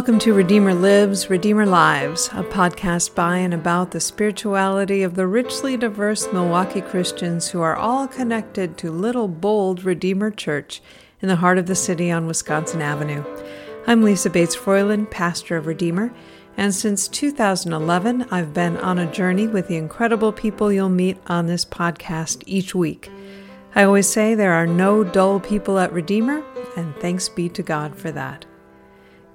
Welcome to Redeemer Lives, Redeemer Lives, a podcast by and about the spirituality of the richly diverse Milwaukee Christians who are all connected to Little Bold Redeemer Church in the heart of the city on Wisconsin Avenue. I'm Lisa Bates Froiland, pastor of Redeemer, and since 2011, I've been on a journey with the incredible people you'll meet on this podcast each week. I always say there are no dull people at Redeemer, and thanks be to God for that.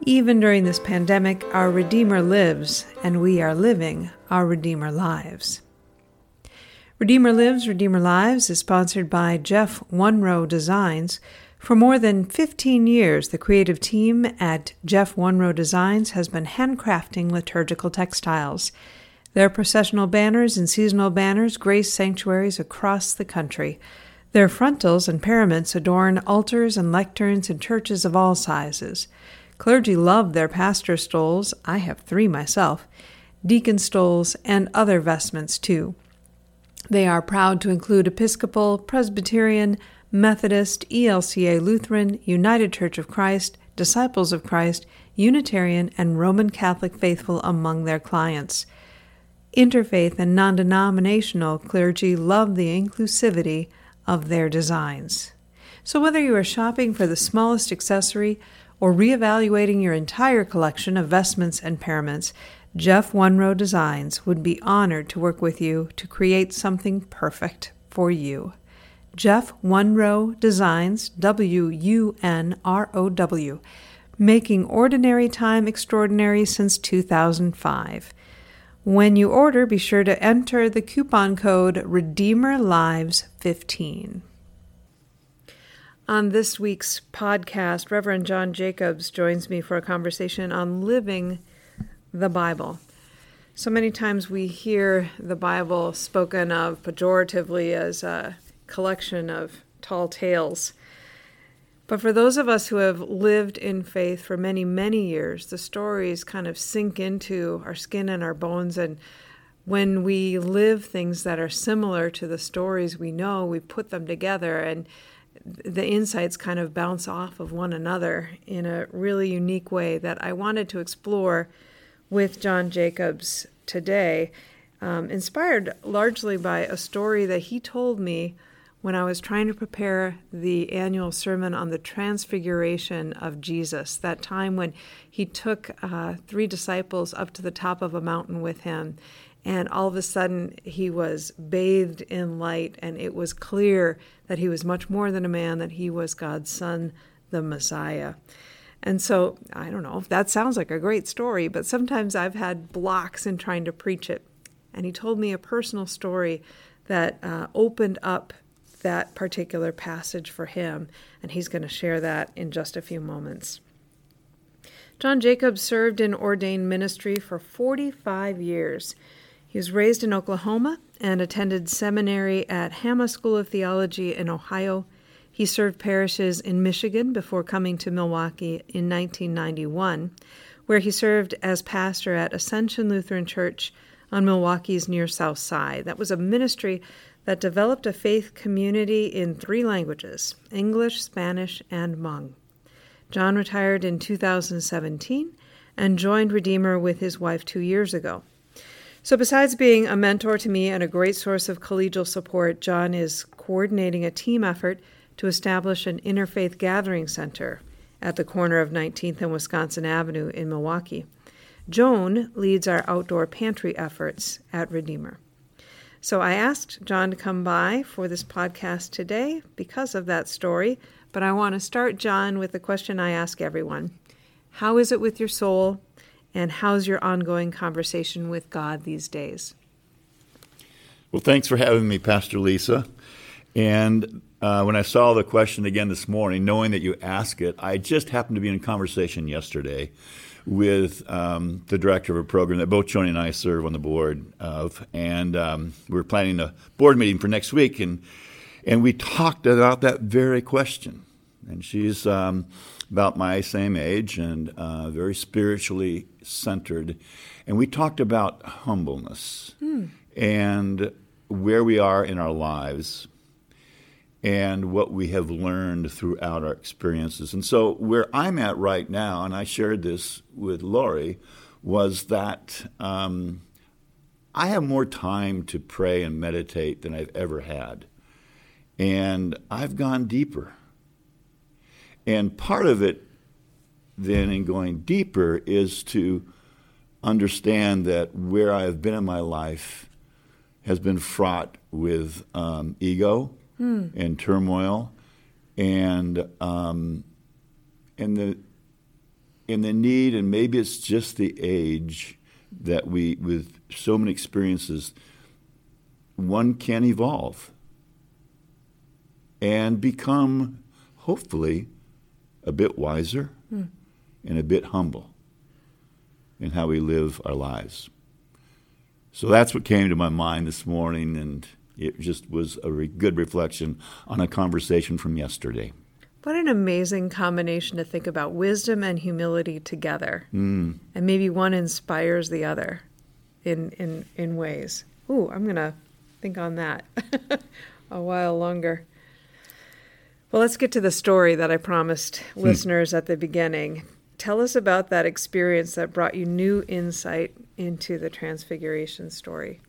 Even during this pandemic, our Redeemer lives, and we are living our Redeemer lives. Redeemer Lives, Redeemer Lives is sponsored by Jeff Wunrow Designs. For more than 15 years, the creative team at Jeff Wunrow Designs has been handcrafting liturgical textiles. Their processional banners and seasonal banners grace sanctuaries across the country. Their frontals and paraments adorn altars and lecterns in churches of all sizes. Clergy love their pastor stoles, I have three myself, deacon stoles, and other vestments too. They are proud to include Episcopal, Presbyterian, Methodist, ELCA Lutheran, United Church of Christ, Disciples of Christ, Unitarian, and Roman Catholic faithful among their clients. Interfaith and non denominational clergy love the inclusivity of their designs. So, whether you are shopping for the smallest accessory or reevaluating your entire collection of vestments and paraments, Jeff Wunrow Designs would be honored to work with you to create something perfect for you. Jeff Wunrow Designs, W U N R O W, making ordinary time extraordinary since 2005. When you order, be sure to enter the coupon code RedeemerLives15. On this week's podcast, Reverend John Jacobs joins me for a conversation on living the Bible. So many times we hear the Bible spoken of pejoratively as a collection of tall tales. But for those of us who have lived in faith for many, many years, the stories kind of sink into our skin and our bones. And when we live things that are similar to the stories we know, we put them together and the insights kind of bounce off of one another in a really unique way that I wanted to explore with John Jacobs today, um, inspired largely by a story that he told me when I was trying to prepare the annual sermon on the transfiguration of Jesus, that time when he took uh, three disciples up to the top of a mountain with him and all of a sudden he was bathed in light, and it was clear that he was much more than a man, that he was God's son, the Messiah. And so, I don't know, that sounds like a great story, but sometimes I've had blocks in trying to preach it. And he told me a personal story that uh, opened up that particular passage for him, and he's going to share that in just a few moments. John Jacobs served in ordained ministry for 45 years. He was raised in Oklahoma and attended seminary at Hamma School of Theology in Ohio. He served parishes in Michigan before coming to Milwaukee in 1991, where he served as pastor at Ascension Lutheran Church on Milwaukee's near South Side. That was a ministry that developed a faith community in three languages English, Spanish, and Hmong. John retired in 2017 and joined Redeemer with his wife two years ago. So, besides being a mentor to me and a great source of collegial support, John is coordinating a team effort to establish an interfaith gathering center at the corner of 19th and Wisconsin Avenue in Milwaukee. Joan leads our outdoor pantry efforts at Redeemer. So I asked John to come by for this podcast today because of that story, but I want to start, John, with the question I ask everyone How is it with your soul? And how's your ongoing conversation with God these days? Well, thanks for having me, Pastor Lisa. And uh, when I saw the question again this morning, knowing that you ask it, I just happened to be in conversation yesterday with um, the director of a program that both Joni and I serve on the board of, and um, we are planning a board meeting for next week, and and we talked about that very question. And she's um, about my same age and uh, very spiritually centered. And we talked about humbleness mm. and where we are in our lives. and what we have learned throughout our experiences. And so, where I'm at right now, and I shared this with Lori, was that um, I have more time to pray and meditate than I've ever had. And I've gone deeper. And part of it, then, in going deeper, is to understand that where I have been in my life has been fraught with um, ego hmm. and turmoil, and um, and the and the need, and maybe it's just the age that we, with so many experiences, one can evolve and become, hopefully, a bit wiser hmm. and a bit humble in how we live our lives. So that's what came to my mind this morning, and it just was a re- good reflection on a conversation from yesterday. What an amazing combination to think about wisdom and humility together. Mm. And maybe one inspires the other in, in, in ways. Ooh, I'm going to think on that a while longer. Well, let's get to the story that I promised hmm. listeners at the beginning. Tell us about that experience that brought you new insight into the Transfiguration story.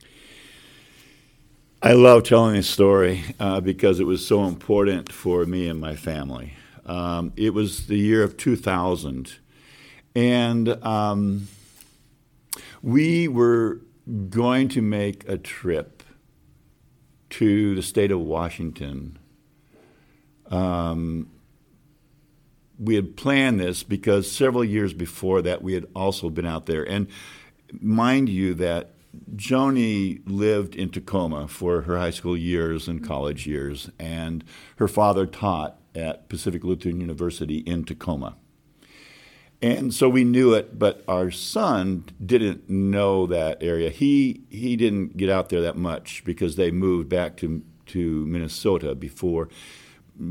I love telling this story uh, because it was so important for me and my family. Um, it was the year of 2000, and um, we were going to make a trip to the state of Washington. Um, we had planned this because several years before that we had also been out there. And mind you, that Joni lived in Tacoma for her high school years and college years, and her father taught at Pacific Lutheran University in Tacoma. And so we knew it, but our son didn't know that area. He he didn't get out there that much because they moved back to to Minnesota before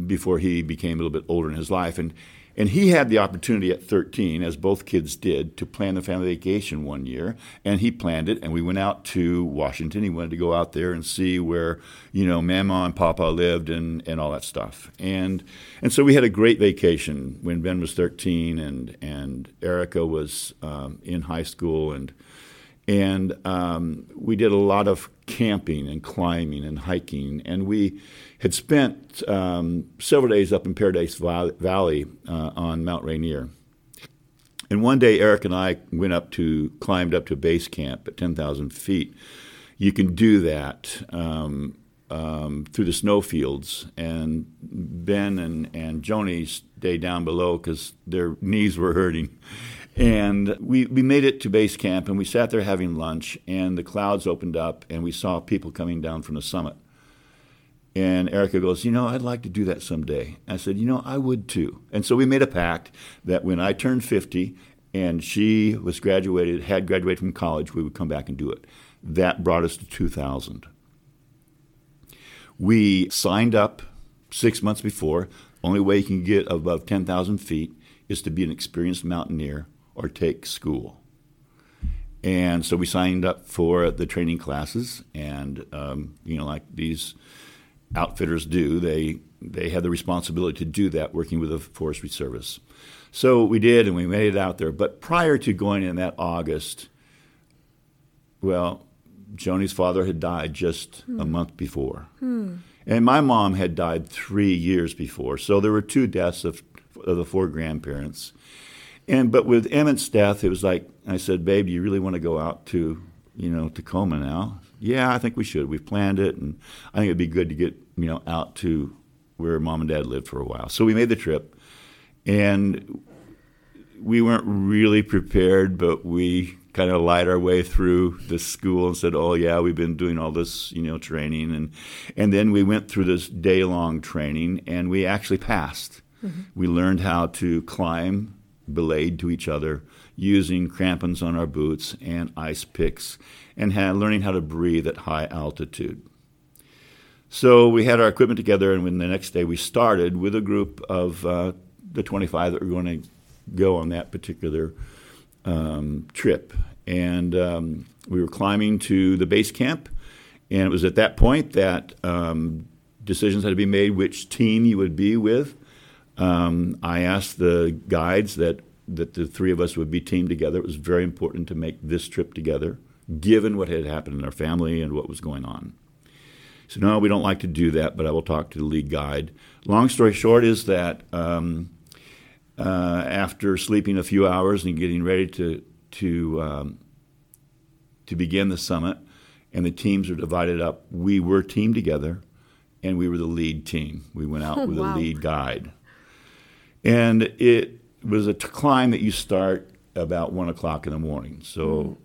before he became a little bit older in his life. And and he had the opportunity at 13, as both kids did, to plan the family vacation one year. And he planned it, and we went out to Washington. He wanted to go out there and see where, you know, Mama and Papa lived and, and all that stuff. And and so we had a great vacation when Ben was 13 and, and Erica was um, in high school. And, and um, we did a lot of camping and climbing and hiking. And we had spent um, several days up in Paradise Valley uh, on Mount Rainier. And one day, Eric and I went up to, climbed up to base camp at 10,000 feet. You can do that um, um, through the snowfields. And Ben and, and Joni stayed down below because their knees were hurting. And we, we made it to base camp and we sat there having lunch, and the clouds opened up, and we saw people coming down from the summit. And Erica goes, You know, I'd like to do that someday. I said, You know, I would too. And so we made a pact that when I turned 50 and she was graduated, had graduated from college, we would come back and do it. That brought us to 2000. We signed up six months before. Only way you can get above 10,000 feet is to be an experienced mountaineer or take school. And so we signed up for the training classes, and um, you know, like these outfitters do. They they had the responsibility to do that, working with the Forestry Service. So we did, and we made it out there. But prior to going in that August, well, Joni's father had died just hmm. a month before, hmm. and my mom had died three years before. So there were two deaths of, of the four grandparents. And but with Emmett's death, it was like I said, "Babe, do you really want to go out to you know Tacoma now?" yeah, I think we should. We've planned it, and I think it'd be good to get you know out to where mom and dad lived for a while. So we made the trip, and we weren't really prepared, but we kind of lied our way through the school and said, "Oh yeah, we've been doing all this, you know, training," and and then we went through this day long training, and we actually passed. Mm-hmm. We learned how to climb belayed to each other using crampons on our boots and ice picks and had, learning how to breathe at high altitude. So we had our equipment together, and when the next day we started with a group of uh, the 25 that were going to go on that particular um, trip. And um, we were climbing to the base camp, and it was at that point that um, decisions had to be made which team you would be with. Um, I asked the guides that that the three of us would be teamed together. It was very important to make this trip together, given what had happened in our family and what was going on. So no, we don't like to do that, but I will talk to the lead guide. Long story short is that um, uh, after sleeping a few hours and getting ready to to um, to begin the summit, and the teams are divided up, we were teamed together, and we were the lead team. We went out with wow. a lead guide, and it was a t- climb that you start about one o'clock in the morning. So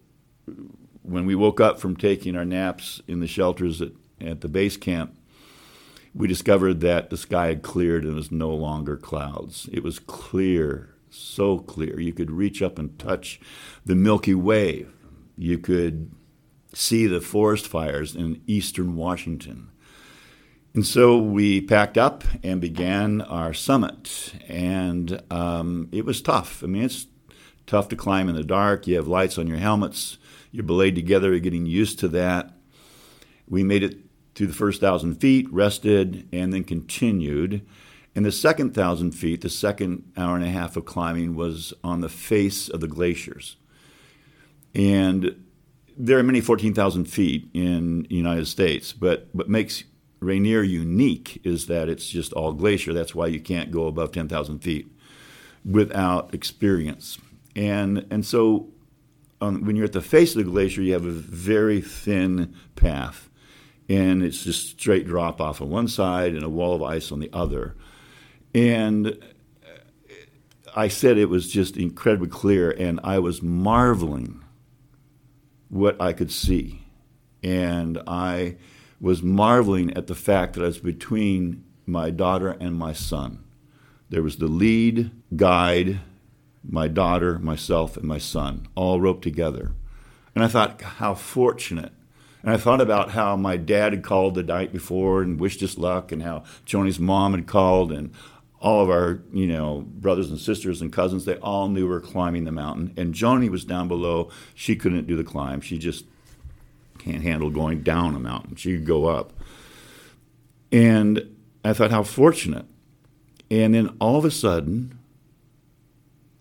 mm-hmm. when we woke up from taking our naps in the shelters at, at the base camp, we discovered that the sky had cleared and was no longer clouds. It was clear, so clear. You could reach up and touch the Milky Way. You could see the forest fires in eastern Washington. And so we packed up and began our summit. And um, it was tough. I mean, it's tough to climb in the dark. You have lights on your helmets. You're belayed together. You're getting used to that. We made it to the first thousand feet, rested, and then continued. And the second thousand feet, the second hour and a half of climbing, was on the face of the glaciers. And there are many 14,000 feet in the United States, but what makes Rainier unique is that it's just all glacier. That's why you can't go above 10,000 feet without experience. And, and so um, when you're at the face of the glacier, you have a very thin path. And it's just straight drop off on one side and a wall of ice on the other. And I said it was just incredibly clear, and I was marveling what I could see. And I was marveling at the fact that I was between my daughter and my son. There was the lead guide, my daughter, myself, and my son, all roped together. And I thought, how fortunate. And I thought about how my dad had called the night before and wished us luck, and how Joni's mom had called, and all of our, you know, brothers and sisters and cousins, they all knew we were climbing the mountain. And Joni was down below. She couldn't do the climb. She just can't handle going down a mountain. She could go up. And I thought, how fortunate. And then all of a sudden,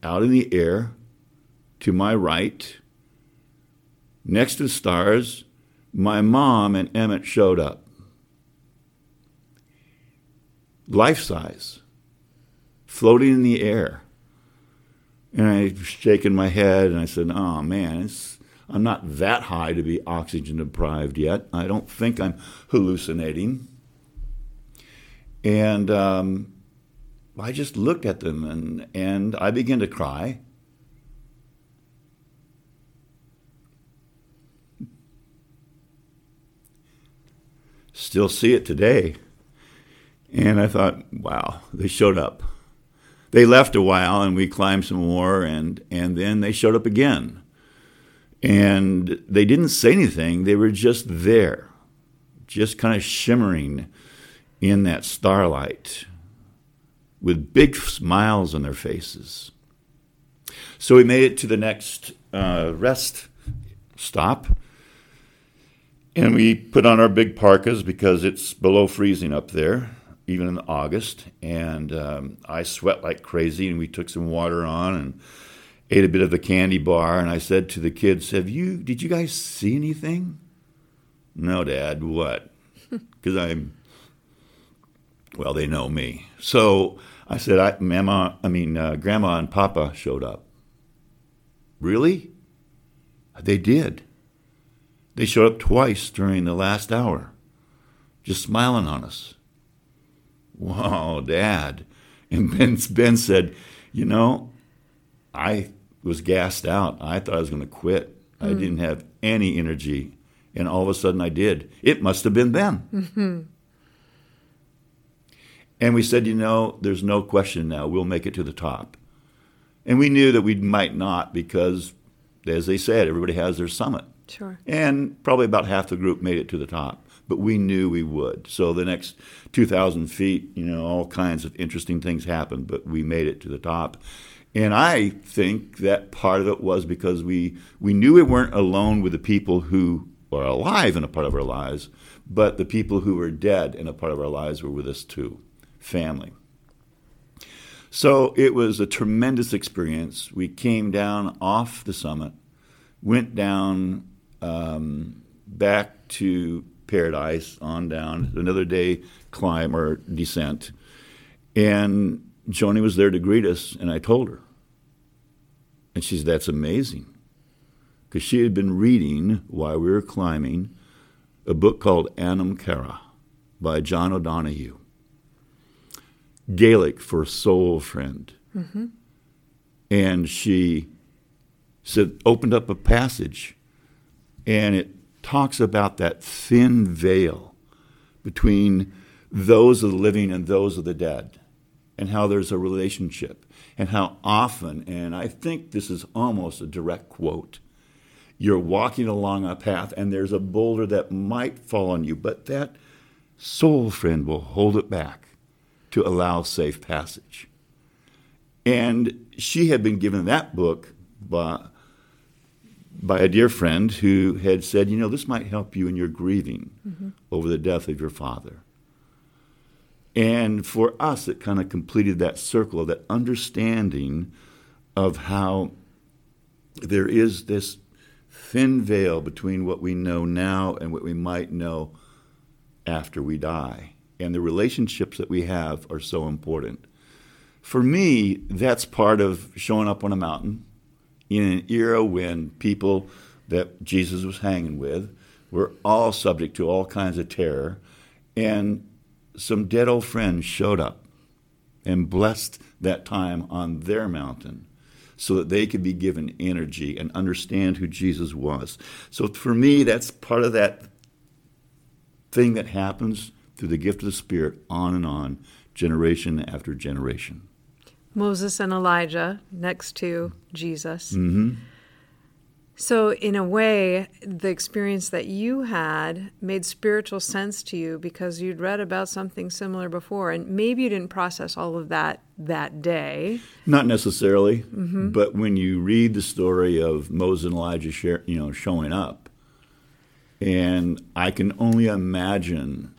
out in the air, to my right, next to the stars, my mom and Emmett showed up. Life size, floating in the air. And I was shaking my head and I said, Oh man, it's, I'm not that high to be oxygen deprived yet. I don't think I'm hallucinating. And um, I just looked at them and, and I began to cry. Still see it today. And I thought, wow, they showed up. They left a while and we climbed some more and, and then they showed up again. And they didn't say anything, they were just there, just kind of shimmering in that starlight with big smiles on their faces. So we made it to the next uh, rest stop, and we put on our big parkas because it's below freezing up there, even in August. And um, I sweat like crazy, and we took some water on and ate a bit of the candy bar. And I said to the kids, "Have you? Did you guys see anything?" No, Dad. What? Because I'm well, they know me. So I said, I, Mama, I mean, uh, Grandma and Papa showed up. Really? They did. They showed up twice during the last hour, just smiling on us. Wow, Dad. And Ben, ben said, You know, I was gassed out. I thought I was going to quit. I mm-hmm. didn't have any energy. And all of a sudden I did. It must have been them. Mm-hmm. And we said, you know, there's no question now, we'll make it to the top. And we knew that we might not because, as they said, everybody has their summit. Sure. And probably about half the group made it to the top. But we knew we would. So the next 2,000 feet, you know, all kinds of interesting things happened, but we made it to the top. And I think that part of it was because we, we knew we weren't alone with the people who are alive in a part of our lives, but the people who were dead in a part of our lives were with us too family. So it was a tremendous experience. We came down off the summit, went down um, back to paradise, on down, another day climb or descent. And Joni was there to greet us, and I told her. And she said, That's amazing. Because she had been reading while we were climbing a book called Anam Cara by John O'Donohue. Gaelic for soul friend. Mm-hmm. And she said, opened up a passage, and it talks about that thin veil between those of the living and those of the dead, and how there's a relationship, and how often, and I think this is almost a direct quote, you're walking along a path and there's a boulder that might fall on you, but that soul friend will hold it back to allow safe passage. And she had been given that book by, by a dear friend who had said, You know, this might help you in your grieving mm-hmm. over the death of your father. And for us, it kind of completed that circle that understanding of how there is this thin veil between what we know now and what we might know after we die and the relationships that we have are so important. For me, that's part of showing up on a mountain in an era when people that Jesus was hanging with were all subject to all kinds of terror, and some dead old friends showed up and blessed that time on their mountain so that they could be given energy and understand who Jesus was. So for me, that's part of that thing that happens through the gift of the Spirit on and on, generation after generation. Moses and Elijah next to Jesus. Mm-hmm. So, in a way, the experience that you had made spiritual sense to you because you'd read about something similar before, and maybe you didn't process all of that that day. Not necessarily, mm-hmm. but when you read the story of Moses and Elijah, share, you know, showing up, and I can only imagine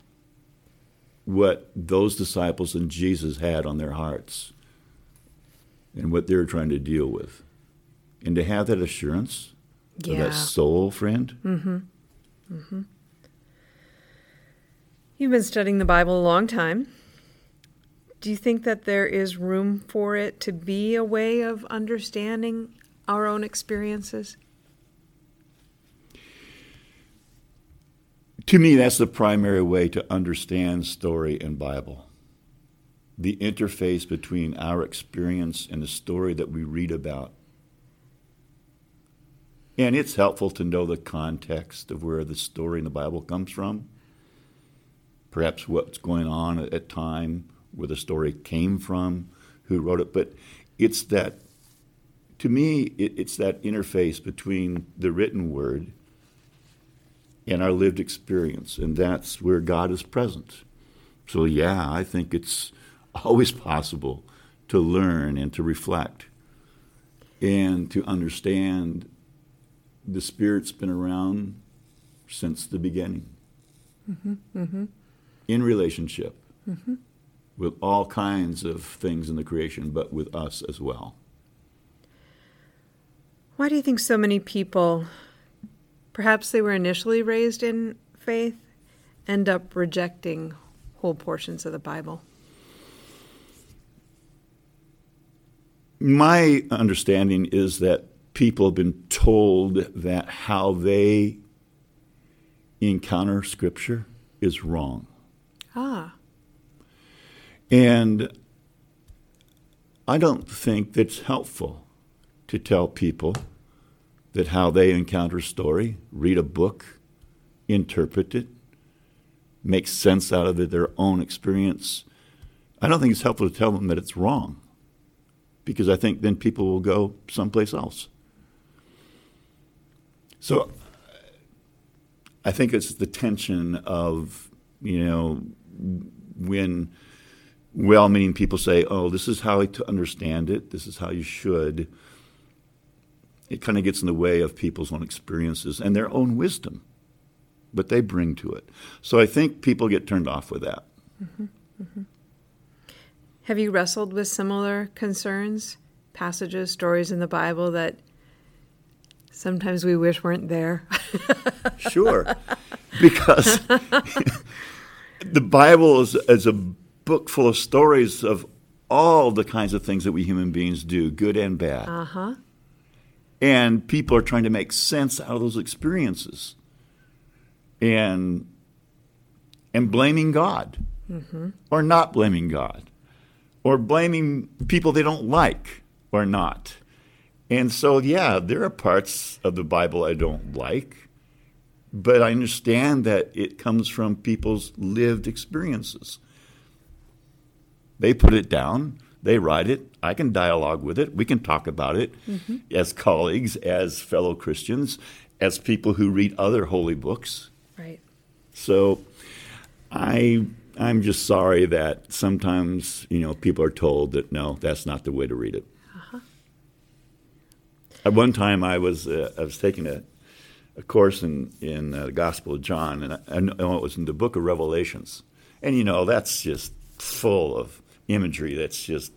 what those disciples and Jesus had on their hearts and what they were trying to deal with. And to have that assurance yeah. that soul friend. Mm-hmm. Mm-hmm. You've been studying the Bible a long time. Do you think that there is room for it to be a way of understanding our own experiences? To me, that's the primary way to understand story and Bible. The interface between our experience and the story that we read about. And it's helpful to know the context of where the story in the Bible comes from. Perhaps what's going on at time, where the story came from, who wrote it. But it's that, to me, it, it's that interface between the written word and our lived experience, and that's where God is present. So, yeah, I think it's always possible to learn and to reflect and to understand the Spirit's been around since the beginning mm-hmm, mm-hmm. in relationship mm-hmm. with all kinds of things in the creation, but with us as well. Why do you think so many people perhaps they were initially raised in faith, end up rejecting whole portions of the Bible? My understanding is that people have been told that how they encounter Scripture is wrong. Ah. And I don't think that's helpful to tell people that how they encounter a story, read a book, interpret it, make sense out of it, their own experience. I don't think it's helpful to tell them that it's wrong because I think then people will go someplace else. So I think it's the tension of, you know, when well meaning people say, oh, this is how to understand it, this is how you should it kind of gets in the way of people's own experiences and their own wisdom. but they bring to it. So I think people get turned off with that. Mm-hmm. Mm-hmm. Have you wrestled with similar concerns, passages, stories in the Bible that sometimes we wish weren't there? Sure. because the Bible is, is a book full of stories of all the kinds of things that we human beings do, good and bad. Uh huh. And people are trying to make sense out of those experiences. And and blaming God. Or not blaming God. Or blaming people they don't like or not. And so yeah, there are parts of the Bible I don't like, but I understand that it comes from people's lived experiences. They put it down, they write it, I can dialogue with it, we can talk about it mm-hmm. as colleagues, as fellow Christians, as people who read other holy books. Right. So I I'm just sorry that sometimes, you know, people are told that no, that's not the way to read it. At one time I was uh, I was taking a a course in in uh, the Gospel of John, and I, I know it was in the Book of Revelations, and you know that's just full of imagery that's just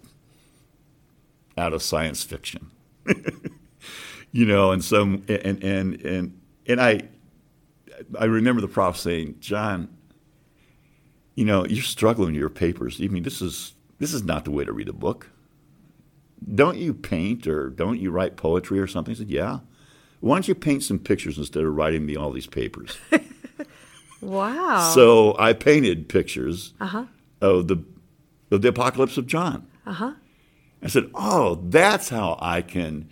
out of science fiction, you know, and some and and and and I I remember the prof saying, John, you know, you're struggling with your papers. I mean, this is this is not the way to read a book. Don't you paint or don't you write poetry or something? I said, Yeah. Why don't you paint some pictures instead of writing me all these papers? Wow. So I painted pictures Uh-huh. of the of the Apocalypse of John. Uh-huh. I said, "Oh, that's how I can,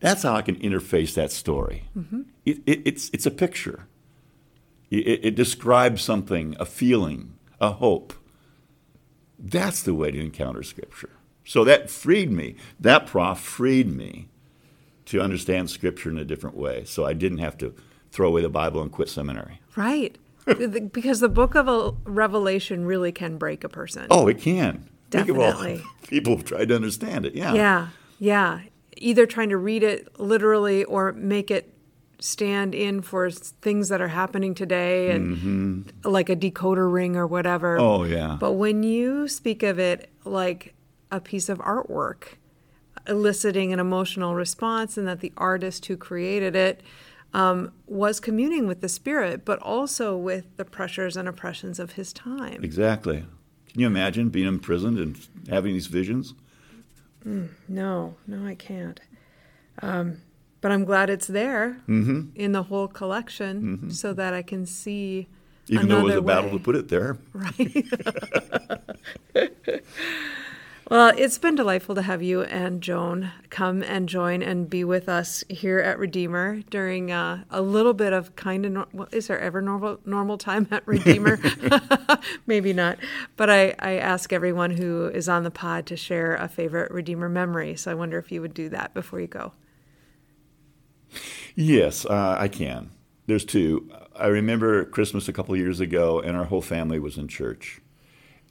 that's how I can interface that story. It, it, it's it's a picture. It, it describes something, a feeling, a hope. That's the way to encounter Scripture. So that freed me. That prof freed me to understand Scripture in a different way. So I didn't have to throw away the Bible and quit seminary. Right. Because the book of Revelation really can break a person. Oh, it can. Think of all Definitely. people have tried to understand it. Yeah. Yeah. Yeah. Either trying to read it literally or make it stand in for things that are happening today and like a decoder ring or whatever. Mm-hmm. Oh, yeah. But when you speak of it like a piece of artwork, eliciting an emotional response, and that the artist who created it um, was communing with the spirit, but also with the pressures and oppressions of his time. Exactly. Can you imagine being imprisoned and having these visions? No, no, I can't. Um, but I'm glad it's there Mm-hmm. in the whole collection so that I can see Even though it was a battle to put it there. Right. well, it's been delightful to have you and Joan come and join and be with us here at Redeemer during uh, a little bit of kind of nor- is there ever normal normal time at Redeemer? Maybe not. But I, I ask everyone who is on the pod to share a favorite Redeemer memory. So I wonder if you would do that before you go. Yes, uh, I can. There's two. I remember Christmas a couple of years ago, and our whole family was in church.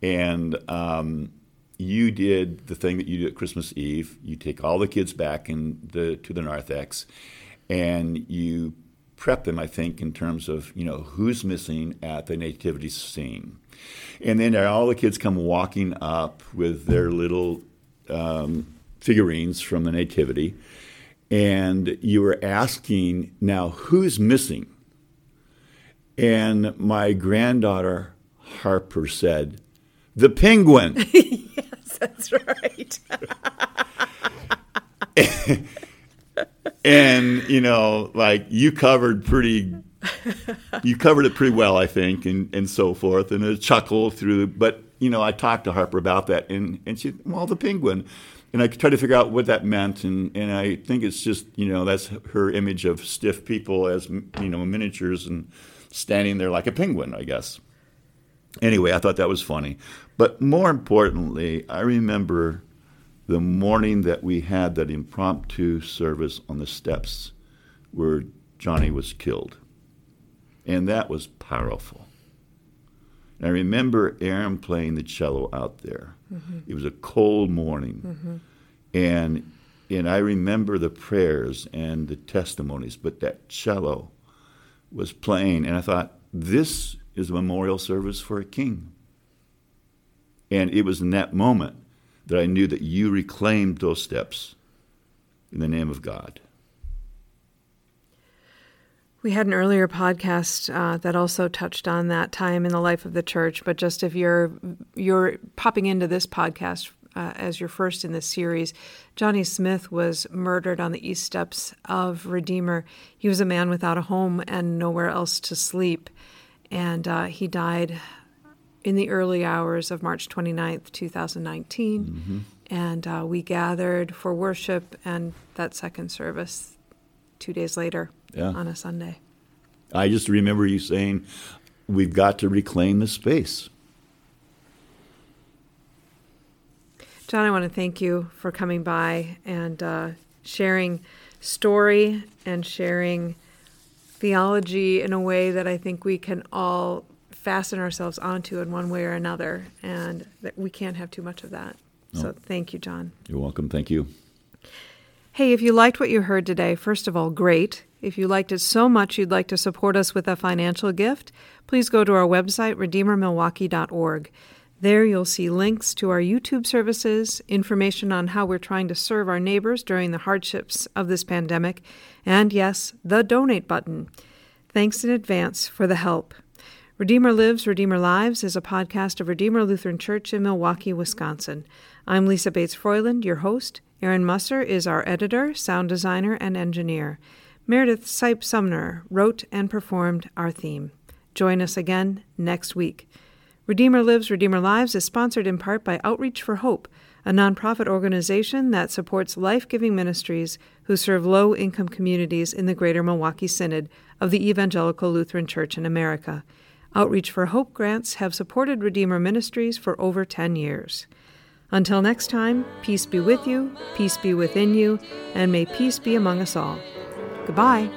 And um, you did the thing that you do at Christmas Eve. You take all the kids back in the, to the narthex, and you prep them, I think, in terms of you know who's missing at the nativity scene. And then all the kids come walking up with their little um, figurines from the nativity and you were asking now who's missing and my granddaughter harper said the penguin. Yes, That's right. and you know like you covered pretty you covered it pretty well i think and, and so forth and a chuckle through but you know i talked to harper about that and, and she well the penguin. And i tried to figure out what that meant and, and i think it's just you know that's her image of stiff people as you know miniatures and standing there like a penguin i guess. Anyway i thought that was funny but more importantly i remember the morning that we had that impromptu service on the steps where Johnny was killed. And that was powerful. And I remember Aaron playing the cello out there. Mm-hmm. It was a cold morning. Mm-hmm. And and I remember the prayers and the testimonies, but that cello was playing, and I thought, this is a memorial service for a king. And it was in that moment that I knew that you reclaimed those steps in the name of God. We had an earlier podcast uh, that also touched on that time in the life of the church. But just if you're you're popping into this podcast uh, as your first in this series, Johnny Smith was murdered on the east steps of Redeemer. He was a man without a home and nowhere else to sleep, and uh, he died in the early hours of March 29th, 2019. Mm-hmm. And uh, we gathered for worship and that second service two days later yeah. on a Sunday. I just remember you saying, we've got to reclaim the space. John, I want to thank you for coming by and uh, sharing story and sharing theology in a way that I think we can all fasten ourselves onto in one way or another, and that we can't have too much of that. No. So thank you, John. You're welcome. Thank you. Hey, if you liked what you heard today, first of all, great. If you liked it so much you'd like to support us with a financial gift, please go to our website, redeemermilwaukee.org. There you'll see links to our YouTube services, information on how we're trying to serve our neighbors during the hardships of this pandemic, and yes, the donate button. Thanks in advance for the help. Redeemer Lives, Redeemer Lives is a podcast of Redeemer Lutheran Church in Milwaukee, Wisconsin. I'm Lisa Bates Froiland, your host. Aaron Musser is our editor, sound designer, and engineer. Meredith Sipe Sumner wrote and performed our theme. Join us again next week. Redeemer Lives, Redeemer Lives is sponsored in part by Outreach for Hope, a nonprofit organization that supports life giving ministries who serve low income communities in the greater Milwaukee Synod of the Evangelical Lutheran Church in America. Outreach for Hope grants have supported Redeemer Ministries for over 10 years. Until next time, peace be with you, peace be within you, and may peace be among us all. Goodbye.